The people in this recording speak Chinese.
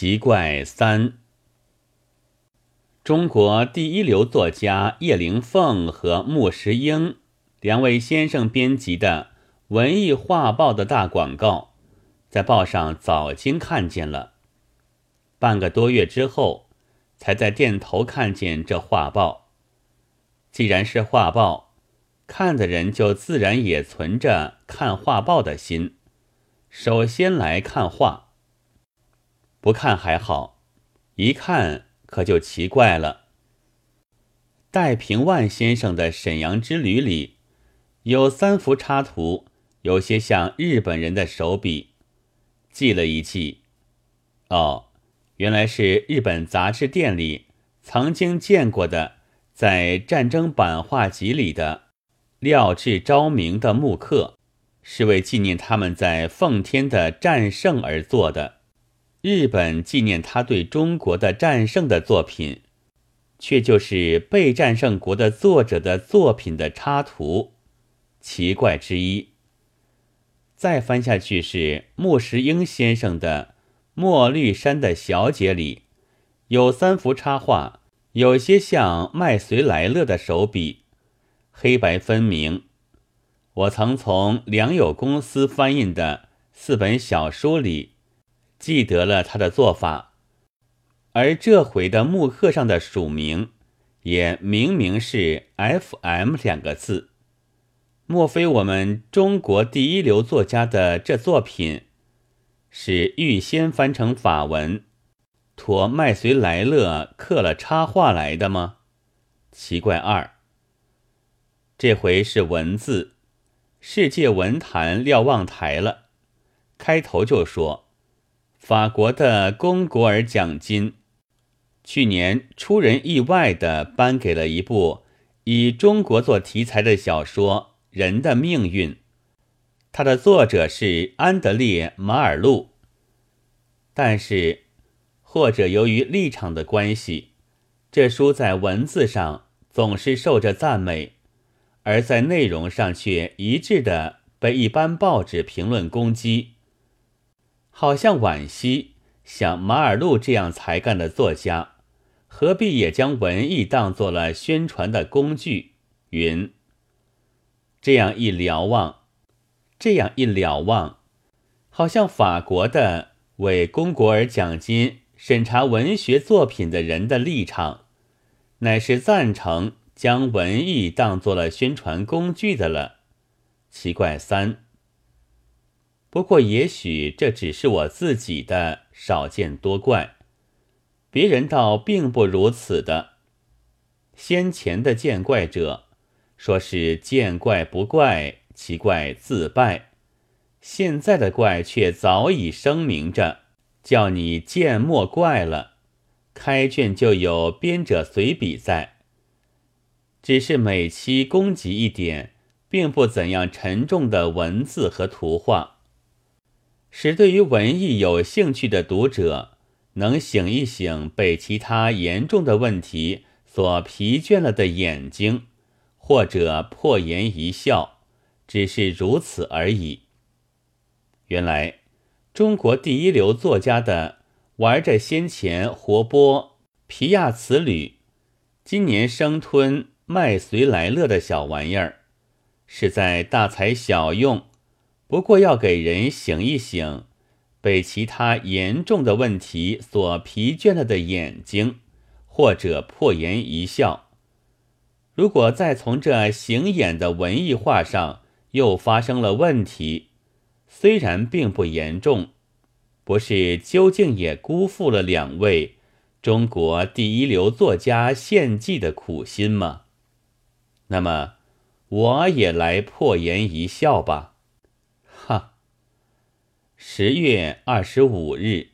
奇怪三，中国第一流作家叶灵凤和穆石英两位先生编辑的文艺画报的大广告，在报上早经看见了。半个多月之后，才在店头看见这画报。既然是画报，看的人就自然也存着看画报的心，首先来看画。不看还好，一看可就奇怪了。戴平万先生的《沈阳之旅》里有三幅插图，有些像日本人的手笔。记了一记，哦，原来是日本杂志店里曾经见过的，在战争版画集里的廖志昭明的木刻，是为纪念他们在奉天的战胜而做的。日本纪念他对中国的战胜的作品，却就是被战胜国的作者的作品的插图，奇怪之一。再翻下去是穆石英先生的《墨绿山的小姐》里，有三幅插画，有些像麦绥来乐的手笔，黑白分明。我曾从良友公司翻印的四本小说里。记得了他的做法，而这回的木刻上的署名也明明是 “F.M.” 两个字。莫非我们中国第一流作家的这作品是预先翻成法文，托麦绥莱勒刻了插画来的吗？奇怪二。这回是文字，世界文坛瞭望台了。开头就说。法国的龚古尔奖金，去年出人意外地颁给了一部以中国做题材的小说《人的命运》，它的作者是安德烈·马尔路。但是，或者由于立场的关系，这书在文字上总是受着赞美，而在内容上却一致的被一般报纸评论攻击。好像惋惜，像马尔路这样才干的作家，何必也将文艺当做了宣传的工具？云这样一瞭望，这样一瞭望，好像法国的为龚国尔奖金审查文学作品的人的立场，乃是赞成将文艺当做了宣传工具的了。奇怪三。不过，也许这只是我自己的少见多怪，别人倒并不如此的。先前的见怪者说是见怪不怪，其怪自败；现在的怪却早已声明着，叫你见莫怪了。开卷就有编者随笔在，只是每期供给一点，并不怎样沉重的文字和图画。使对于文艺有兴趣的读者能醒一醒被其他严重的问题所疲倦了的眼睛，或者破颜一笑，只是如此而已。原来中国第一流作家的玩着先前活泼皮亚茨吕，今年生吞麦绥莱勒的小玩意儿，是在大材小用。不过要给人醒一醒，被其他严重的问题所疲倦了的眼睛，或者破颜一笑。如果再从这醒眼的文艺画上又发生了问题，虽然并不严重，不是究竟也辜负了两位中国第一流作家献计的苦心吗？那么，我也来破颜一笑吧。十月二十五日。